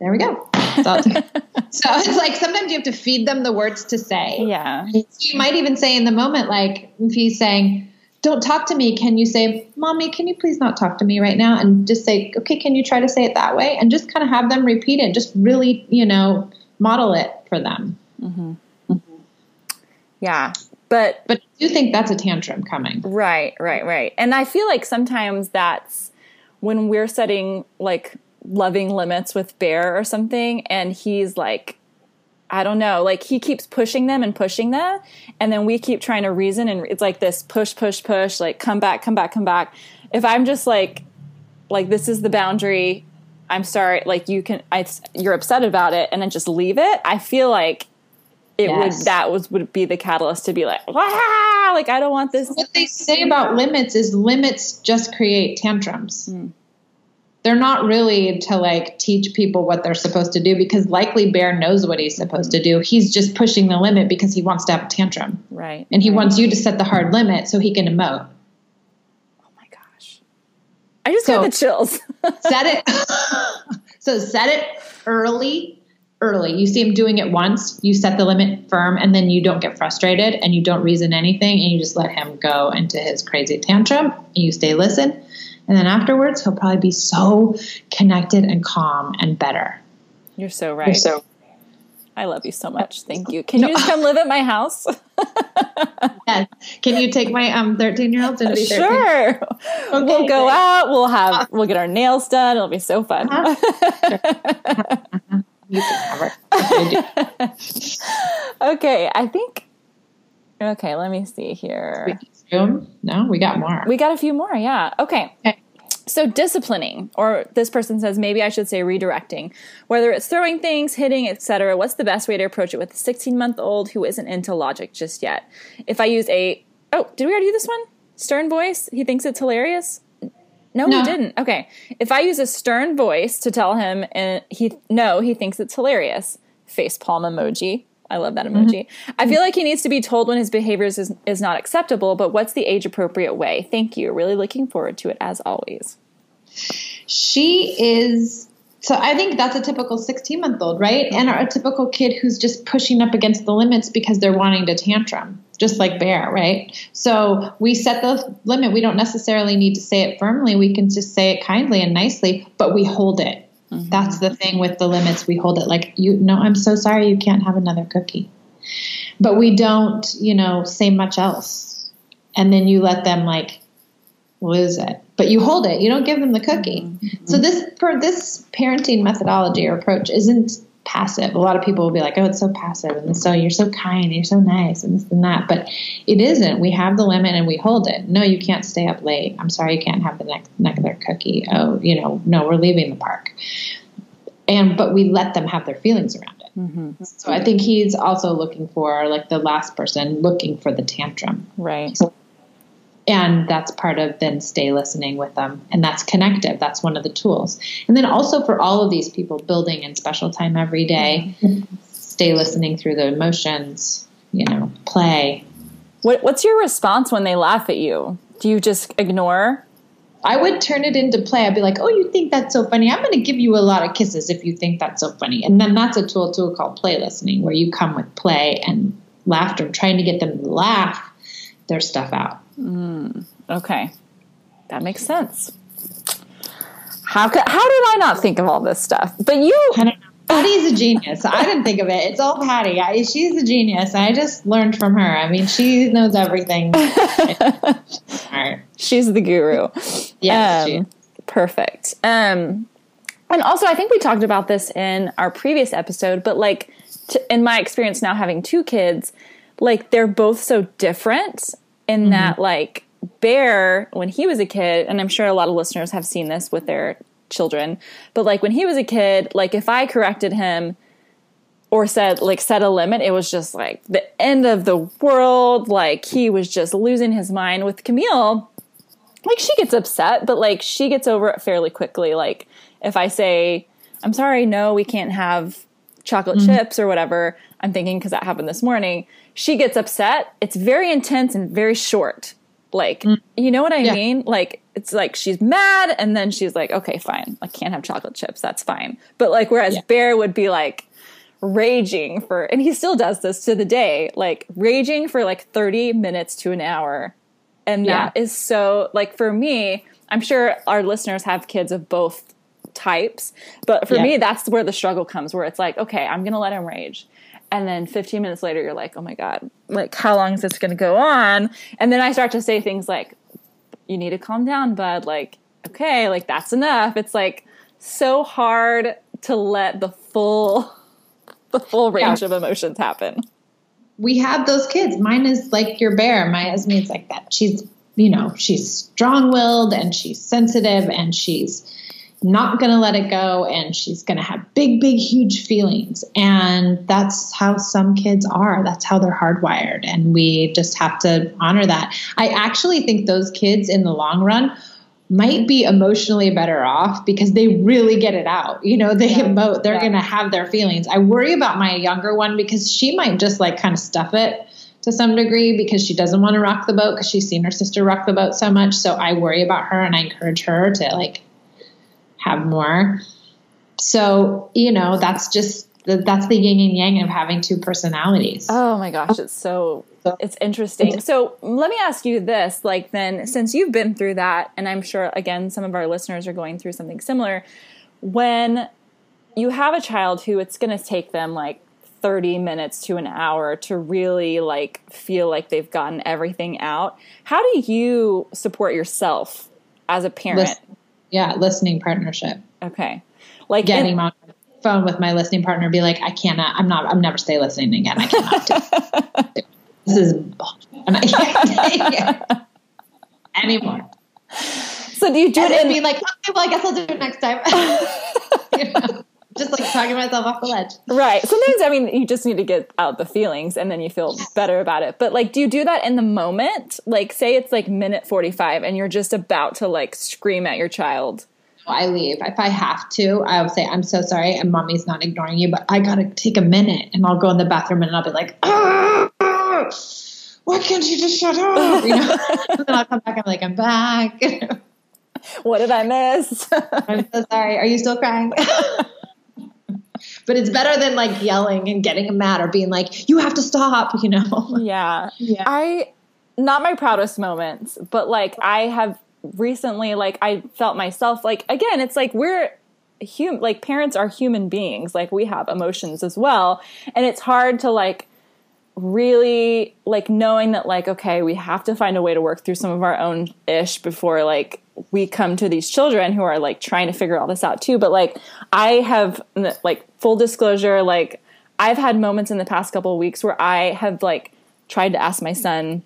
there we go. So, so it's like sometimes you have to feed them the words to say. Yeah. You might even say in the moment, like if he's saying, don't talk to me, can you say, Mommy, can you please not talk to me right now? And just say, okay, can you try to say it that way? And just kind of have them repeat it. Just really, you know, model it for them. Mm-hmm. Mm-hmm. Yeah. But But I do think that's a tantrum coming. Right, right, right. And I feel like sometimes that's when we're setting like loving limits with Bear or something, and he's like, I don't know, like he keeps pushing them and pushing them, and then we keep trying to reason, and it's like this push, push, push, like come back, come back, come back. If I'm just like, like this is the boundary. I'm sorry, like you can, I, you're upset about it, and then just leave it. I feel like it Yes. would that was would be the catalyst to be like, Wah! like I don't want this. What they say about limits is limits just create tantrums. Mm. They're not really to like teach people what they're supposed to do because likely Bear knows what he's supposed to do. He's just pushing the limit because he wants to have a tantrum. Right. And he wants you to set the hard limit so he can emote. Oh my gosh. I just So- got the chills. set it so set it early early you see him doing it once you set the limit firm and then you don't get frustrated and you don't reason anything and you just let him go into his crazy tantrum and you stay listen and then afterwards he'll probably be so connected and calm and better You're so right. So, I love you so much. Thank you. Can you just come live at my house? yes. can you take my um 13 year old to be 13 sure. we'll go out. We'll have we'll get our nails done. It'll be so fun. you can have her okay, I think Okay, let me see here. No we got more We got a few more, yeah. Okay. Okay. So disciplining, or this person says maybe I should say redirecting, whether it's throwing things, hitting, etc. What's the best way to approach it with a 16 month old who isn't into logic just yet? If I use a oh, did we already do this one? Stern voice. He thinks it's hilarious. No, No. he didn't. Okay, if I use a stern voice to tell him, and he no, he thinks it's hilarious. Face palm emoji. I love that mm-hmm. emoji. I feel like he needs to be told when his behaviors is, is not acceptable, but what's the age appropriate way? Thank you. Really looking forward to it as always. She is. So I think that's a typical 16 month old, right? And a typical kid who's just pushing up against the limits because they're wanting to tantrum, just like Bear, right? So we set the limit. We don't necessarily need to say it firmly. We can just say it kindly and nicely, but we hold it. That's the thing with the limits. We hold it like, you no, I'm so sorry you can't have another cookie. But we don't, you know, say much else. And then you let them like lose it. But you hold it. You don't give them the cookie. Mm-hmm. So this for this parenting methodology or approach isn't passive. A lot of people will be like, "Oh, it's so passive," and so you're so kind, you're so nice, and this and that. But it isn't. We have the limit and we hold it. No, you can't stay up late. I'm sorry, you can't have the next another cookie. Oh, you know, no, we're leaving the park. And but we let them have their feelings around it. Mm-hmm. So I think he's also looking for like the last person looking for the tantrum Right. And that's part of then stay listening with them. And that's connective. That's one of the tools. And then also for all of these people building in special time every day, stay listening through the emotions you know play. What, what's your response when they laugh at you? Do you just ignore? i would turn it into play. I'd be like oh you think that's so funny. I'm going to give you a lot of kisses if you think that's so funny. And then that's a tool too called play listening where you come with play and laughter, trying to get them to laugh their stuff out. Mm, okay. That makes sense. How could, how did I not think of all this stuff? But you Patty's a genius. I didn't think of it. It's all Patty. I, she's a genius. I just learned from her. I mean, she knows everything. she's the guru. Yeah. Um, perfect. Um, and also, I think we talked about this in our previous episode, but like, to, in my experience now having two kids, like they're both so different in mm-hmm. that, like, Bear, when he was a kid, and I'm sure a lot of listeners have seen this with their children, but like when he was a kid, like if I corrected him or said like set a limit, it was just like the end of the world. Like he was just losing his mind. With Camille, like she gets upset, but like she gets over it fairly quickly. Like if I say, I'm sorry, no, we can't have chocolate mm-hmm. chips or whatever, I'm thinking because that happened this morning, she gets upset. It's very intense and very short. Like, mm. you know what I yeah. mean? Like, it's like she's mad and then she's like, okay, fine. I can't have chocolate chips. That's fine. But like, whereas yeah. Bear would be like raging for, and he still does this to the day, like raging for like 30 minutes to an hour. And that yeah. is so, like, for me, I'm sure our listeners have kids of both types. But for me, that's where the struggle comes, where it's like, okay, I'm going to let him rage and then 15 minutes later you're like oh my god like how long is this going to go on? And then i start to say things like you need to calm down bud. Like okay like that's enough. It's like so hard to let the full the full range yeah. of emotions happen. We have those kids. Mine is like your bear. My husband's like that. She's you know she's strong-willed and she's sensitive and she's not going to let it go and she's going to have big big huge feelings. And that's how some kids are. That's how they're hardwired and we just have to honor that. I actually think those kids in the long run might be emotionally better off because they really get it out. You know they yeah. emote they're yeah. going to have their feelings. I worry about my younger one because she might just like kind of stuff it to some degree because she doesn't want to rock the boat because she's seen her sister rock the boat so much. So i worry about her and i encourage her to like have more. So, you know, that's just the, that's the yin and yang of having two personalities. Oh my gosh, it's so it's interesting. So, let me ask you this, like then since you've been through that and I'm sure again some of our listeners are going through something similar, when you have a child who it's going to take them like 30 minutes to an hour to really like feel like they've gotten everything out. How do you support yourself as a parent? Yeah, listening partnership. Okay. Like getting on the phone with my listening partner, be like, I cannot, I'm not, I'm never stay listening again. I cannot do this. is and I can't take it anymore. So do you do and it and be like, okay, well, I guess I'll do it next time. you know? Just like talking myself off the ledge. Right. Sometimes, I mean, you just need to get out the feelings and then you feel better about it. But like, do you do that in the moment? Like, say it's like minute 45 and you're just about to like scream at your child. I leave. If I have to, I'll say, I'm so sorry, and mommy's not ignoring you, but I gotta take a minute and I'll go in the bathroom and I'll be like, ah, why can't you just shut up? You know? and then I'll come back and I'm like, I'm back. what did I miss? I'm so sorry. Are you still crying? but it's better than like yelling and getting mad or being like, you have to stop, you know? Yeah. Yeah. I, not my proudest moments, but like I have recently, like I felt myself, like, again, it's like we're, human like parents are human beings like we have emotions as well and it's hard to like really like knowing that like okay we have to find a way to work through some of our own ish before like we come to these children who are like trying to figure all this out too. But like i have like full disclosure like i've had moments in the past couple of weeks where i have like tried to ask my son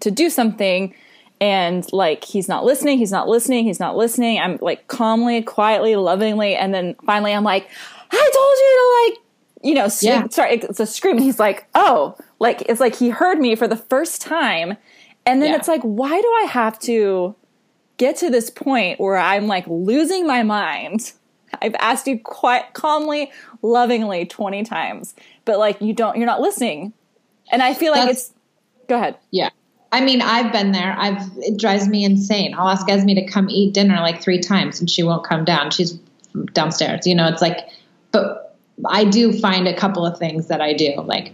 to do something and like he's not listening he's not listening he's not listening. I'm like calmly quietly lovingly and then finally i'm like i told you to like you know, yeah. sorry, it's a scream. And he's like, oh, like, it's like he heard me for the first time. And then yeah. it's like, why do I have to get to this point where I'm like losing my mind? I've asked you quite calmly, lovingly 20 times, but like you don't, you're not listening. And I feel like That's, it's, go ahead. Yeah. I mean, I've been there. I've, it drives me insane. I'll ask Esme to come eat dinner like three times and she won't come down. She's downstairs. You know, it's like, I do find a couple of things that I do. Like,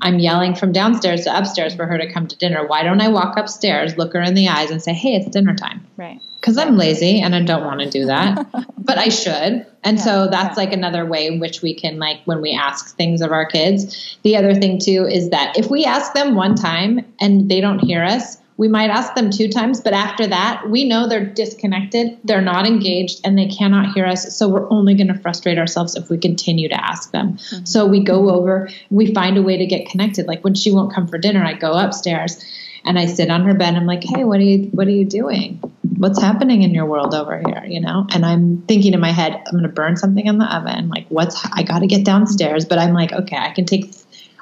I'm yelling from downstairs to upstairs for her to come to dinner. Why don't I walk upstairs, look her in the eyes, and say, hey, it's dinner time? Right. Because I'm lazy and I don't want to do that, but I should. And yeah, so that's yeah. like another way in which we can, like, when we ask things of our kids. The other thing, too, is that if we ask them one time and they don't hear us, we might ask them two times, but after that, we know they're disconnected, they're not engaged, and they cannot hear us. So we're only going to frustrate ourselves if we continue to ask them. Mm-hmm. So we go over, we find a way to get connected. Like when she won't come for dinner, I go upstairs and I sit on her bed. I'm like, hey, what are you what are you doing? What's happening in your world over here? You know? And I'm thinking in my head, I'm gonna burn something in the oven. Like, what's I gotta get downstairs, but I'm like, okay, I can take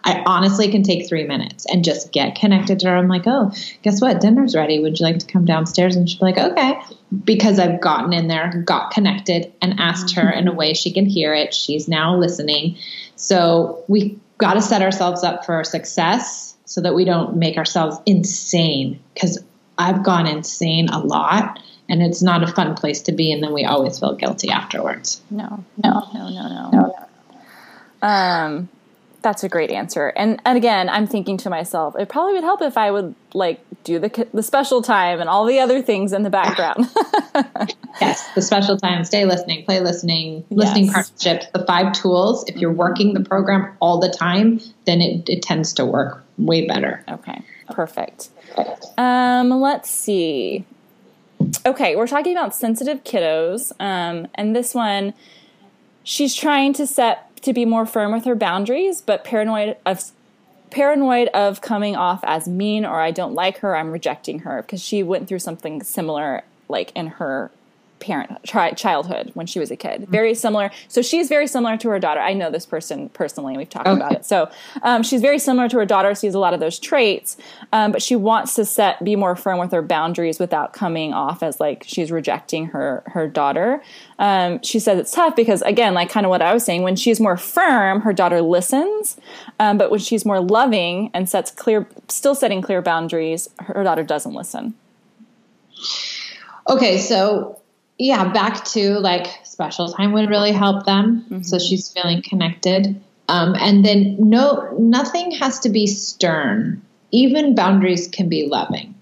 I honestly can take three minutes and just get connected to her. I'm like, oh, guess what? Dinner's ready. Would you like to come downstairs? And she'd be like, okay. Because I've gotten in there, got connected, and asked her in a way she can hear it. She's now listening. So we got to set ourselves up for success so that we don't make ourselves insane. Because I've gone insane a lot and it's not a fun place to be and then we always feel guilty afterwards no no no no no, no. um that's a great answer. And and again, I'm thinking to myself, it probably would help if I would like do the the special time and all the other things in the background. yes, the special time, stay listening, play listening, listening yes. partnerships, the five tools. If you're working the program all the time, then it, it tends to work way better. Okay, perfect. Um, let's see. Okay, we're talking about sensitive kiddos, um, and this one, she's trying to set to be more firm with her boundaries, but paranoid of paranoid of coming off as mean or I don't like her, I'm rejecting her because she went through something similar like in her parent childhood when she was a kid. Very similar. So she's very similar to her daughter. I know this person personally, and we've talked okay. about it. So um, she's very similar to her daughter. Sees a lot of those traits, um, but she wants to set be more firm with her boundaries without coming off as like she's rejecting her her daughter. Um, she says it's tough because again, like kind of what I was saying, when she's more firm, her daughter listens, um, but when she's more loving and sets clear, still setting clear boundaries, her daughter doesn't listen. Okay, so yeah, back to like special time would really help them. Mm-hmm. So she's feeling connected. Um, and then no, nothing has to be stern. Even boundaries can be loving.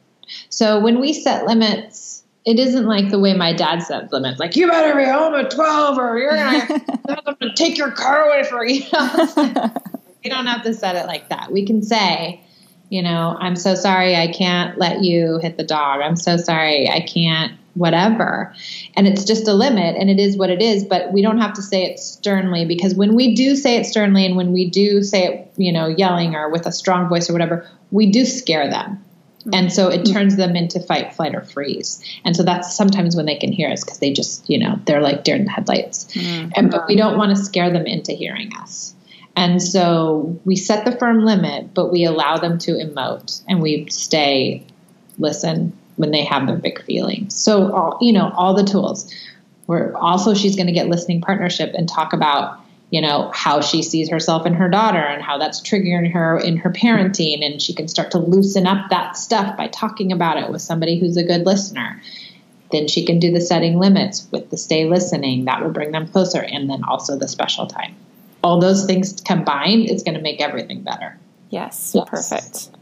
So when we set limits, it isn't like the way my dad set limits, like you better be home at twelve, or you're gonna, take your car away from you. we don't have to set it like that. We can say, you know, I'm so sorry I can't let you hit the dog. I'm so sorry I can't whatever. And it's just a limit and it is what it is, but we don't have to say it sternly because when we do say it sternly and when we do say it, you know, yelling or with a strong voice or whatever, we do scare them. And so it turns them into fight, flight, or freeze. And so that's sometimes when they can hear us because they just, you know, they're like deer in the headlights. Mm-hmm. And but we don't want to scare them into hearing us. And so we set the firm limit, but we allow them to emote and we stay, listen, when they have their big feelings. So, all, you know, all the tools. We're also she's going to get listening partnership and talk about you know how she sees herself and her daughter and how that's triggering her in her parenting. And she can start to loosen up that stuff by talking about it with somebody who's a good listener. Then she can do the setting limits with the stay listening. That will bring them closer. And then also the special time. All those things combined is going to make everything better. Yes, yes. perfect.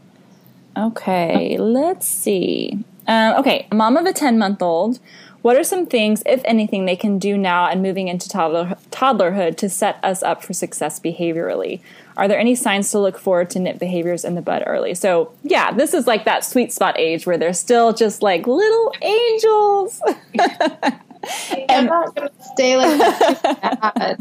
Okay let's see um, okay, mom of a 10 month old. What are some things, if anything, they can do now and moving into toddler, toddlerhood to set us up for success behaviorally? Are there any signs to look forward to nip behaviors in the bud early? So, yeah, this is like that sweet spot age where they're still just like little angels. and, not going to stay like that.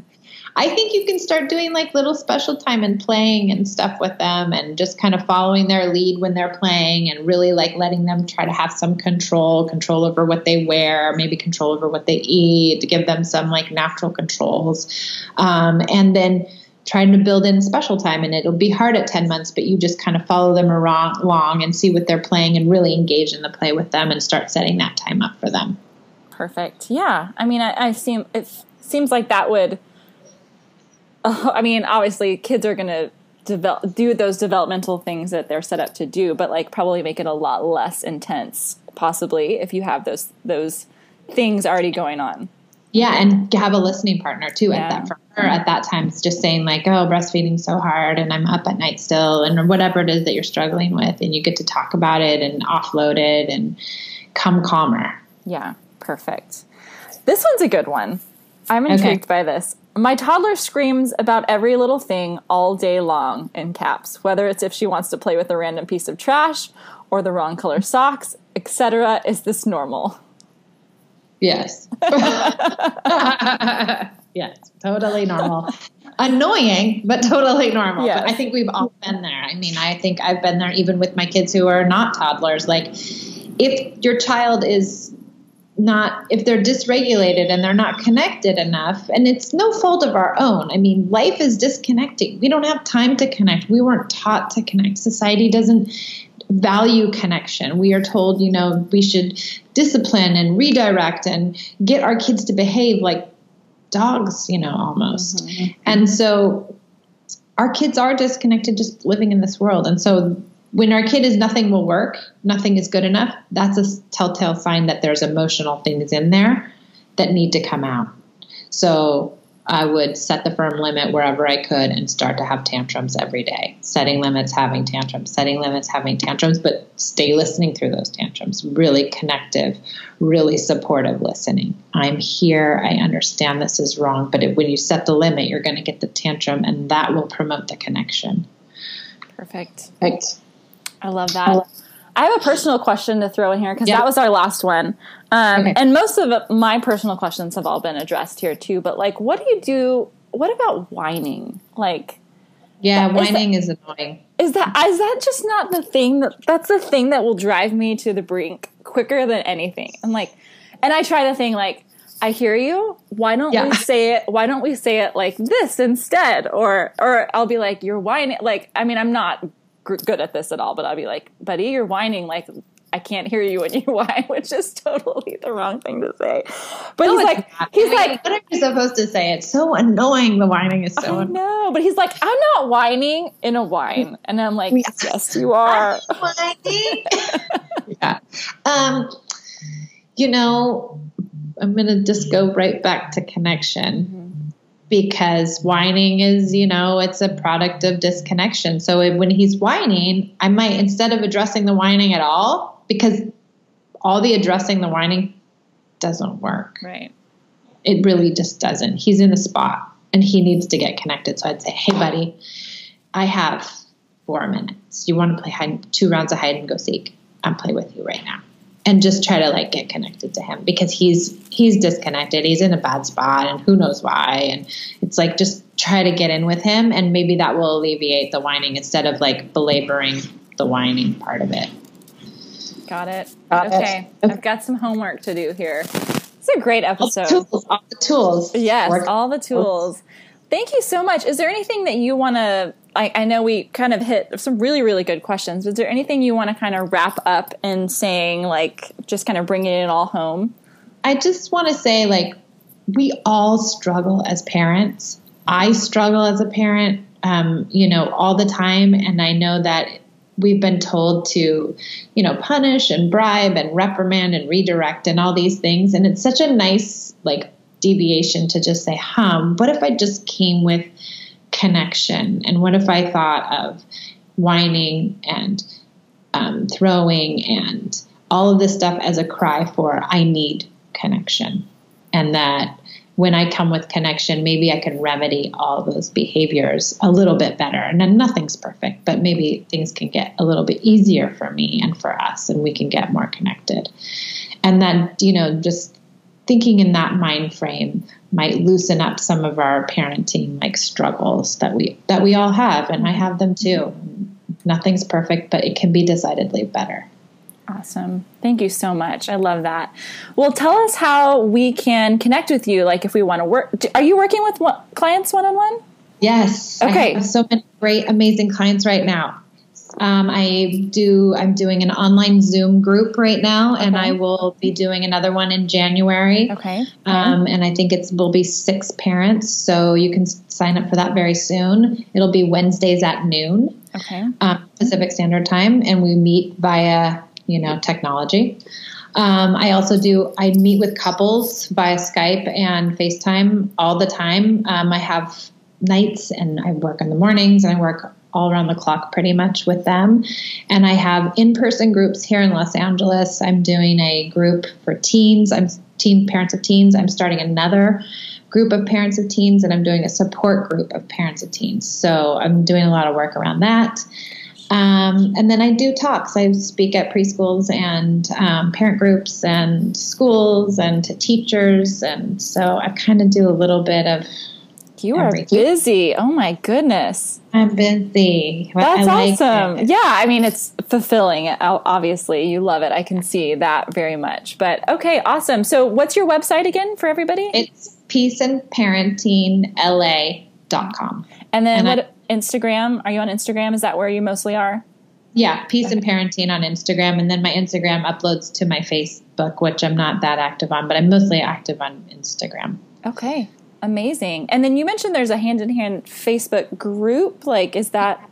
I think you can start doing like little special time and playing and stuff with them and just kind of following their lead when they're playing and really like letting them try to have some control, control over what they wear, maybe control over what they eat, to give them some like natural controls. Um, and then trying to build in special time and it'll be hard at 10 months but you just kind of follow them along and see what they're playing and really engage in the play with them and start setting that time up for them. Perfect. Yeah. I mean i, I seem it seems like that would I mean, obviously, kids are going to develop, do those developmental things that they're set up to do, but like probably make it a lot less intense, possibly if you have those those things already going on. Yeah, and have a listening partner too yeah. at that for her at that time just saying like, "Oh, breastfeeding's so hard, and I'm up at night still," and whatever it is that you're struggling with, and you get to talk about it and offload it and come calmer. Yeah, perfect. This one's a good one. I'm intrigued okay. by this. My toddler screams about every little thing all day long in caps, whether it's if she wants to play with a random piece of trash or the wrong color socks, etc. Is this normal? Yes. yes, totally normal. Annoying, but totally normal. Yes. But I think we've all been there. I mean, I think I've been there even with my kids who are not toddlers. Like, if your child is not if they're dysregulated and they're not connected enough and it's no fault of our own. I mean life is disconnecting. We don't have time to connect. We weren't taught to connect. Society doesn't value connection. We are told you know we should discipline and redirect and get our kids to behave like dogs you know almost. Mm-hmm. and so our kids are disconnected just living in this world. And so when our kid is nothing will work, nothing is good enough, that's a telltale sign that there's emotional things in there that need to come out. So I would set the firm limit wherever I could and start to have tantrums every day. Setting limits, having tantrums, setting limits, having tantrums, but stay listening through those tantrums. Really connective, really supportive listening. I'm here. I understand this is wrong, but when you set the limit, you're going to get the tantrum, and that will promote the connection. Perfect. Right. I love that. I have a personal question to throw in here because that was our last one. Um, okay. And most of my personal questions have all been addressed here too. But like, what do you do? What about whining? Like, yeah, that, whining is, that, is annoying. Is that is that just not the thing that that's the thing that will drive me to the brink quicker than anything? I'm like, and I try to think like, I hear you. Why don't yeah. we say it? Why don't we say it like this instead? Or or I'll be like, you're whining. Like, I mean, I'm not good at this at all, but I'll be like, buddy, you're whining like I can't hear you when you whine, which is totally the wrong thing to say. But no, he's like, not. he's I mean, like, what are you supposed to say? It's so annoying. The whining is so. I know, but he's like, I'm not whining in a whine, and I'm like, yes, you are. whining. yeah. Um, you know, I'm gonna just go right back to connection. Mm-hmm because whining is, you know, it's a product of disconnection. So when he's whining, I might, instead of addressing the whining at all, because all the addressing the whining doesn't work. Right. It really just doesn't. He's in a spot and he needs to get connected. So I'd say, hey, buddy, I have four minutes. You want to play hide, two rounds of hide and go seek? I'll play with you right now and just try to like get connected to him because he's he's disconnected. He's in a bad spot and who knows why. And it's like just try to get in with him and maybe that will alleviate the whining instead of like belaboring the whining part of it. Got it. Got okay. It. i've got some homework to do here. It's a great episode all the tools, all the tools. yes Work. all the tools. thank you so much. Is there anything that you want to I, I, know we kind of hit some really, really good questions. Is there anything you want to kind of wrap up in saying, like, just kind of bringing it all home? I just want to say, like, we all struggle as parents. I struggle as a parent, um, you know, all the time. And I know that we've been told to, you know, punish and bribe and reprimand and redirect and all these things. And it's such a nice, like, deviation to just say, huh, what if I just came with, connection? And what if I thought of whining and um, throwing and all of this stuff as a cry for I need connection? And that when I come with connection, maybe I can remedy all those behaviors a little bit better. And then nothing's perfect, but maybe things can get a little bit easier for me and for us, and we can get more connected. And then, you know, just thinking in that mind frame might loosen up some of our parenting like struggles that we that we all have and I have them too. Nothing's perfect, but it can be decidedly better. Awesome. Thank you so much. I love that. Well, tell us how we can connect with you like if we want to work Are you working with clients one on one? Yes. Okay. so many great amazing clients right now. Um, I do. I'm doing an online Zoom group right now, and I will be doing another one in January. Okay. Um, and I think it will be six parents, so you can sign up for that very soon. It'll be Wednesdays at noon. Okay. Um, Pacific Standard Time, and we meet via you know technology. Um, I also do. I meet with couples via Skype and FaceTime all the time. Um, I have nights and I work in the mornings and I work all around the clock pretty much with them. And I have in person groups here in Los Angeles. I'm doing a group for teens. I'm teen parents of teens. I'm starting another group of parents of teens and I'm doing a support group of parents of teens. So I'm doing a lot of work around that. Um, and then I do talks. I speak at preschools and um, parent groups and schools and to teachers. And so I kind of do a little bit of. You are busy. Oh my goodness. I'm busy. That's like awesome. It. Yeah, I mean, it's fulfilling. Obviously, you love it. I can see that very much. But okay, awesome. So, what's your website again for everybody? It's peaceandparentingla.com. And then and what? I, Instagram? Are you on Instagram? Is that where you mostly are? Yeah, peace okay. and parenting on Instagram, and then my Instagram uploads to my Facebook, which I'm not that active on, but I'm mostly active on Instagram. Okay, amazing. And then you mentioned there's a hand in hand Facebook group. Like, is that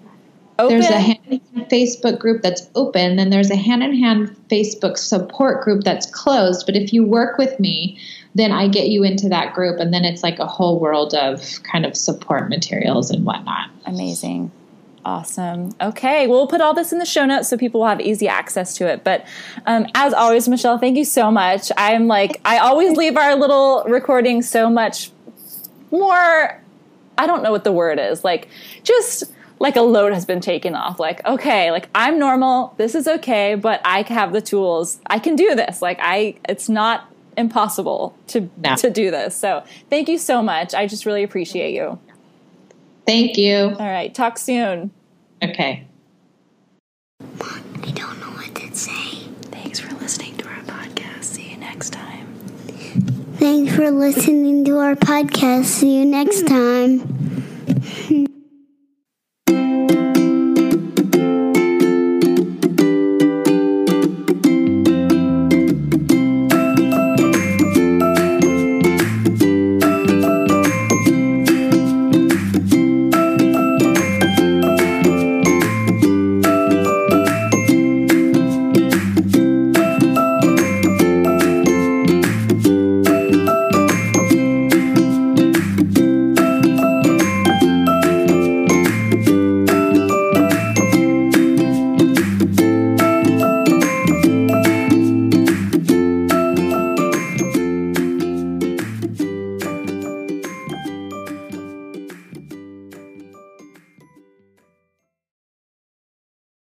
open? There's a hand in hand Facebook group that's open, then there's a hand in hand Facebook support group that's closed. But if you work with me, then I get you into that group, and then it's like a whole world of kind of support materials and whatnot. Amazing. Awesome. Okay, we'll put all this in the show notes so people will have easy access to it. But um, as always, Michelle, thank you so much. I'm like, I always leave our little recording so much more. I don't know what the word is. Like, just like a load has been taken off. Like, okay, like I'm normal. This is okay, but I have the tools. I can do this. Like, I, it's not impossible to no. to do this. So thank you so much. I just really appreciate you. Thank you. All right. Talk soon. Okay. I don't know what to say. Thanks for listening to our podcast. See you next time. Thanks for listening to our podcast. See you next hmm. time.